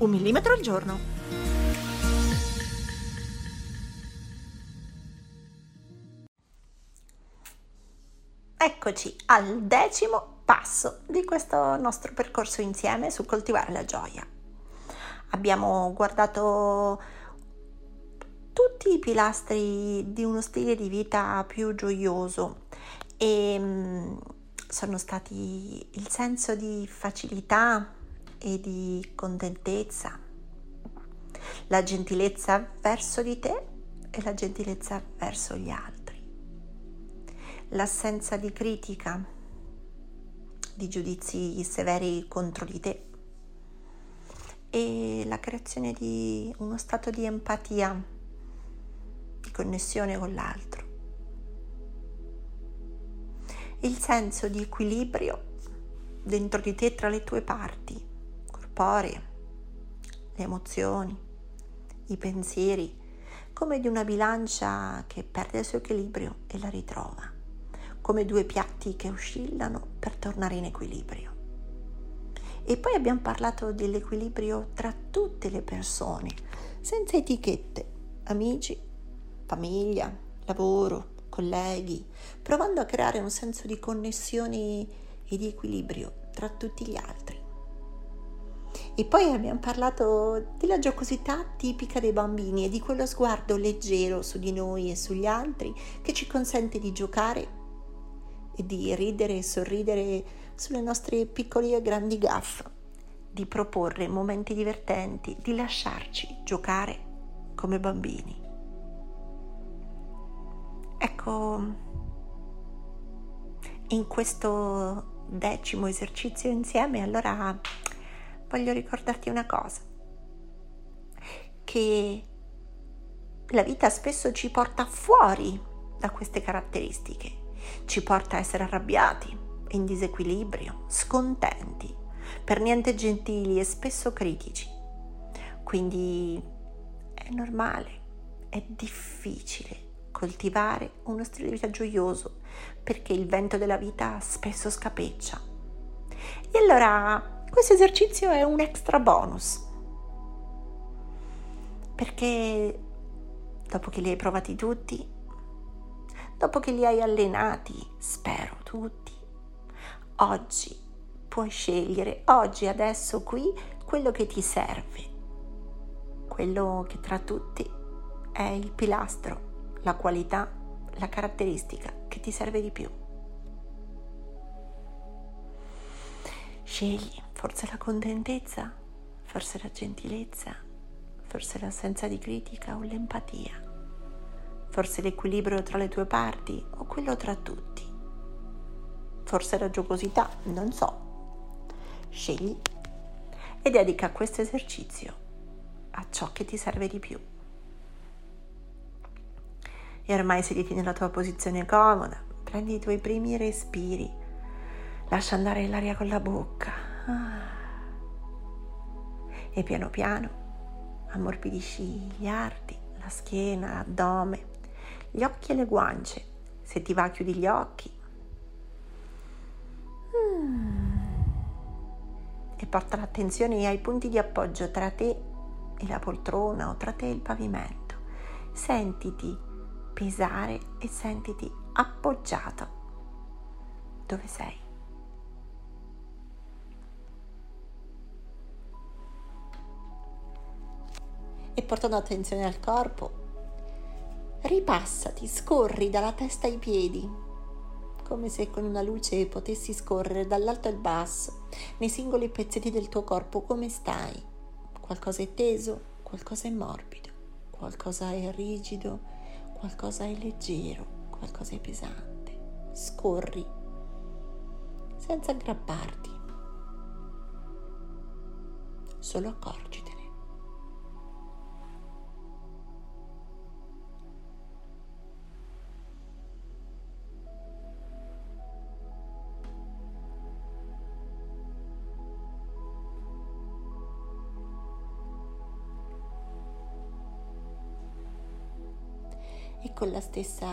Un millimetro al giorno. Eccoci al decimo passo di questo nostro percorso insieme su coltivare la gioia. Abbiamo guardato tutti i pilastri di uno stile di vita più gioioso e mm, sono stati il senso di facilità e di contentezza, la gentilezza verso di te e la gentilezza verso gli altri, l'assenza di critica, di giudizi severi contro di te. E la creazione di uno stato di empatia, di connessione con l'altro. Il senso di equilibrio dentro di te tra le tue parti corporee, le emozioni, i pensieri, come di una bilancia che perde il suo equilibrio e la ritrova, come due piatti che oscillano per tornare in equilibrio. E poi abbiamo parlato dell'equilibrio tra tutte le persone, senza etichette, amici, famiglia, lavoro, colleghi, provando a creare un senso di connessione e di equilibrio tra tutti gli altri. E poi abbiamo parlato della giocosità tipica dei bambini e di quello sguardo leggero su di noi e sugli altri che ci consente di giocare e di ridere e sorridere sulle nostre piccole e grandi gaffe, di proporre momenti divertenti, di lasciarci giocare come bambini. Ecco, in questo decimo esercizio insieme, allora voglio ricordarti una cosa, che la vita spesso ci porta fuori da queste caratteristiche, ci porta a essere arrabbiati, in disequilibrio, scontenti, per niente gentili e spesso critici. Quindi è normale, è difficile coltivare uno stile di vita gioioso perché il vento della vita spesso scappeggia. E allora questo esercizio è un extra bonus. Perché dopo che li hai provati tutti, dopo che li hai allenati, spero tutti, oggi puoi scegliere, oggi, adesso, qui, quello che ti serve, quello che tra tutti è il pilastro la qualità, la caratteristica che ti serve di più. Scegli forse la contentezza, forse la gentilezza, forse l'assenza di critica o l'empatia, forse l'equilibrio tra le tue parti o quello tra tutti, forse la giocosità, non so. Scegli e dedica questo esercizio a ciò che ti serve di più. E ormai sediti nella tua posizione comoda, prendi i tuoi primi respiri, lascia andare l'aria con la bocca e piano piano ammorbidisci gli arti, la schiena, l'addome, gli occhi e le guance. Se ti va chiudi gli occhi e porta l'attenzione ai punti di appoggio tra te e la poltrona o tra te e il pavimento. Sentiti pesare e sentiti appoggiato dove sei. E portando attenzione al corpo, ripassati, scorri dalla testa ai piedi, come se con una luce potessi scorrere dall'alto al basso, nei singoli pezzetti del tuo corpo, come stai. Qualcosa è teso, qualcosa è morbido, qualcosa è rigido, qualcosa è leggero, qualcosa è pesante. Scorri senza aggrapparti. Solo accorgitene. Con la stessa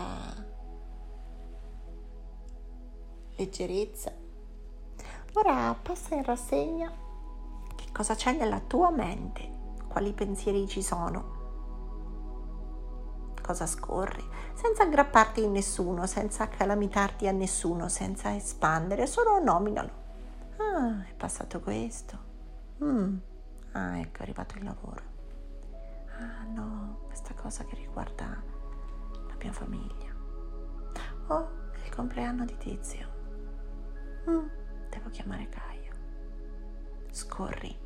leggerezza. Ora passa in rassegna che cosa c'è nella tua mente, quali pensieri ci sono, cosa scorri, senza aggrapparti in nessuno, senza calamitarti a nessuno, senza espandere, solo nominalo. Ah, è passato questo. Mm. Ah, ecco, è arrivato il lavoro. Ah, no, questa cosa che riguarda mia famiglia. Oh, è il compleanno di Tizio. Mm, devo chiamare Gaia. Scorri,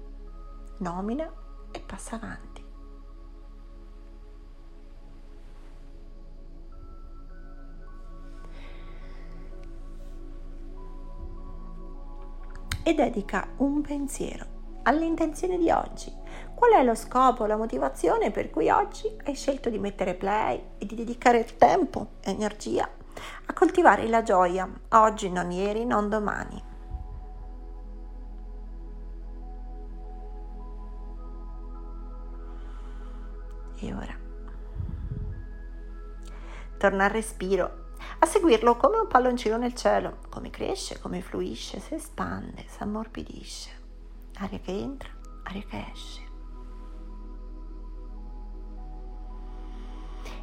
nomina e passa avanti. e dedica un pensiero all'intenzione di oggi. Qual è lo scopo, la motivazione per cui oggi hai scelto di mettere play e di dedicare tempo e energia a coltivare la gioia, oggi, non ieri, non domani. E ora torna al respiro a seguirlo come un palloncino nel cielo, come cresce, come fluisce, si espande, si ammorbidisce. Aria che entra, aria che esce.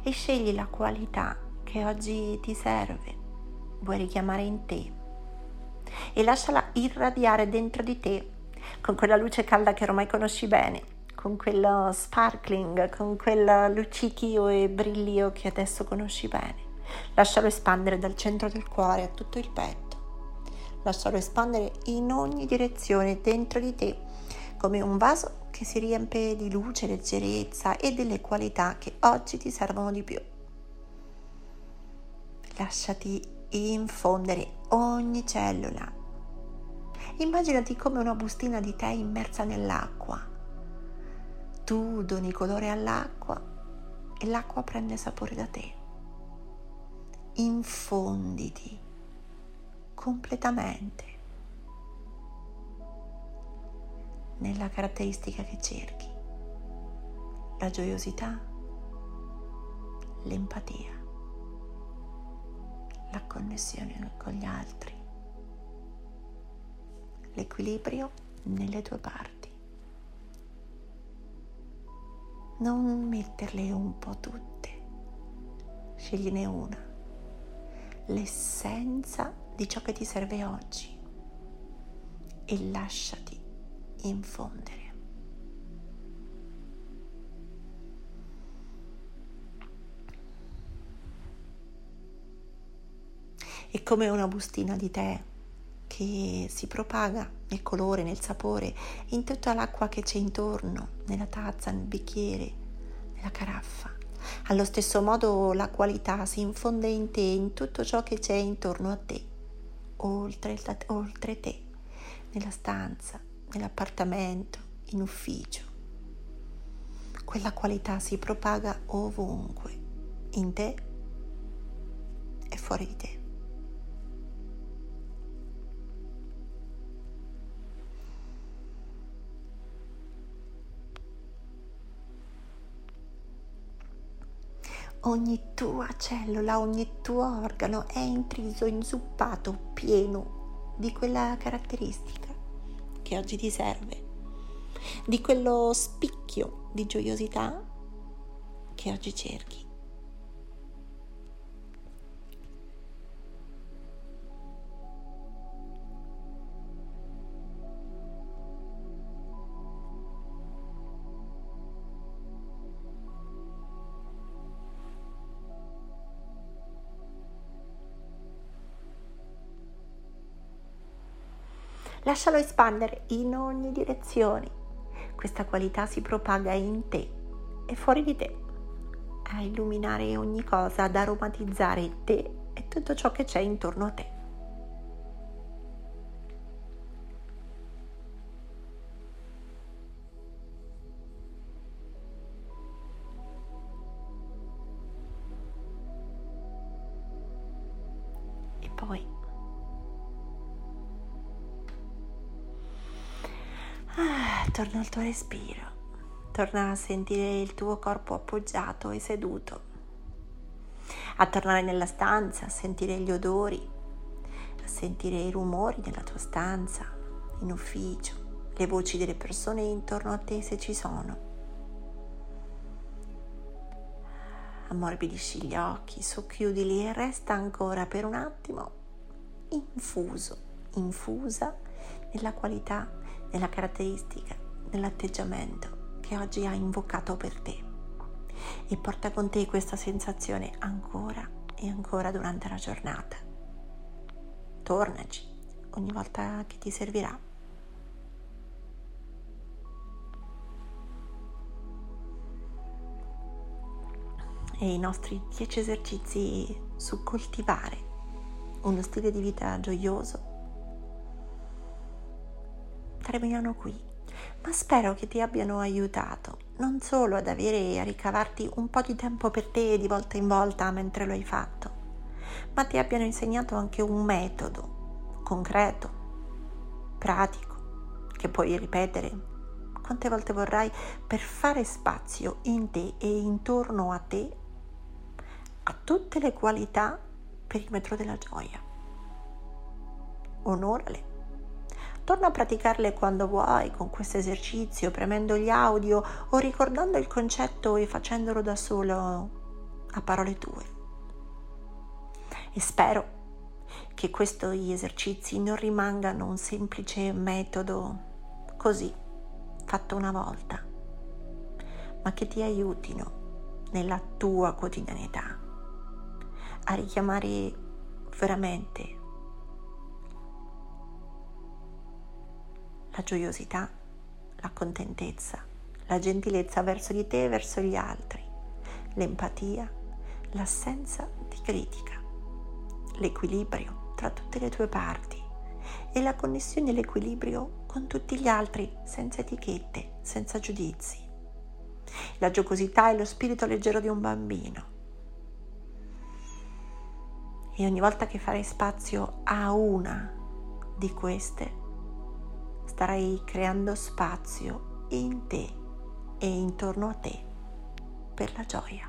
E scegli la qualità che oggi ti serve, vuoi richiamare in te e lasciala irradiare dentro di te con quella luce calda che ormai conosci bene, con quello sparkling, con quel luccichio e brillio che adesso conosci bene. Lascialo espandere dal centro del cuore a tutto il petto. Lascialo espandere in ogni direzione dentro di te, come un vaso che si riempie di luce, leggerezza e delle qualità che oggi ti servono di più. Lasciati infondere ogni cellula. Immaginati come una bustina di tè immersa nell'acqua. Tu doni colore all'acqua e l'acqua prende sapore da te infonditi completamente nella caratteristica che cerchi, la gioiosità, l'empatia, la connessione con gli altri, l'equilibrio nelle tue parti. Non metterle un po' tutte, scegliene una l'essenza di ciò che ti serve oggi e lasciati infondere. È come una bustina di tè che si propaga nel colore, nel sapore, in tutta l'acqua che c'è intorno, nella tazza, nel bicchiere, nella caraffa. Allo stesso modo la qualità si infonde in te, in tutto ciò che c'è intorno a te, oltre, oltre te, nella stanza, nell'appartamento, in ufficio. Quella qualità si propaga ovunque, in te e fuori di te. ogni tua cellula, ogni tuo organo è intriso, inzuppato, pieno di quella caratteristica che oggi ti serve, di quello spicchio di gioiosità che oggi cerchi. Lascialo espandere in ogni direzione. Questa qualità si propaga in te e fuori di te, a illuminare ogni cosa, ad aromatizzare te e tutto ciò che c'è intorno a te. Torna al tuo respiro, torna a sentire il tuo corpo appoggiato e seduto. a tornare nella stanza, a sentire gli odori, a sentire i rumori nella tua stanza, in ufficio, le voci delle persone intorno a te se ci sono. Ammorbidisci gli occhi, socchiudili e resta ancora per un attimo infuso, infusa nella qualità, nella caratteristica, nell'atteggiamento che oggi ha invocato per te e porta con te questa sensazione ancora e ancora durante la giornata. Tornaci ogni volta che ti servirà. E i nostri 10 esercizi su coltivare uno stile di vita gioioso terminano qui ma spero che ti abbiano aiutato non solo ad avere e a ricavarti un po' di tempo per te di volta in volta mentre lo hai fatto, ma ti abbiano insegnato anche un metodo concreto, pratico, che puoi ripetere quante volte vorrai per fare spazio in te e intorno a te a tutte le qualità perimetro della gioia. Onorale Torna a praticarle quando vuoi con questo esercizio, premendo gli audio o ricordando il concetto e facendolo da solo a parole tue. E spero che questi esercizi non rimangano un semplice metodo così, fatto una volta, ma che ti aiutino nella tua quotidianità a richiamare veramente la gioiosità, la contentezza, la gentilezza verso di te e verso gli altri, l'empatia, l'assenza di critica, l'equilibrio tra tutte le tue parti e la connessione e l'equilibrio con tutti gli altri senza etichette, senza giudizi. La giocosità e lo spirito leggero di un bambino. E ogni volta che farai spazio a una di queste, starai creando spazio in te e intorno a te per la gioia.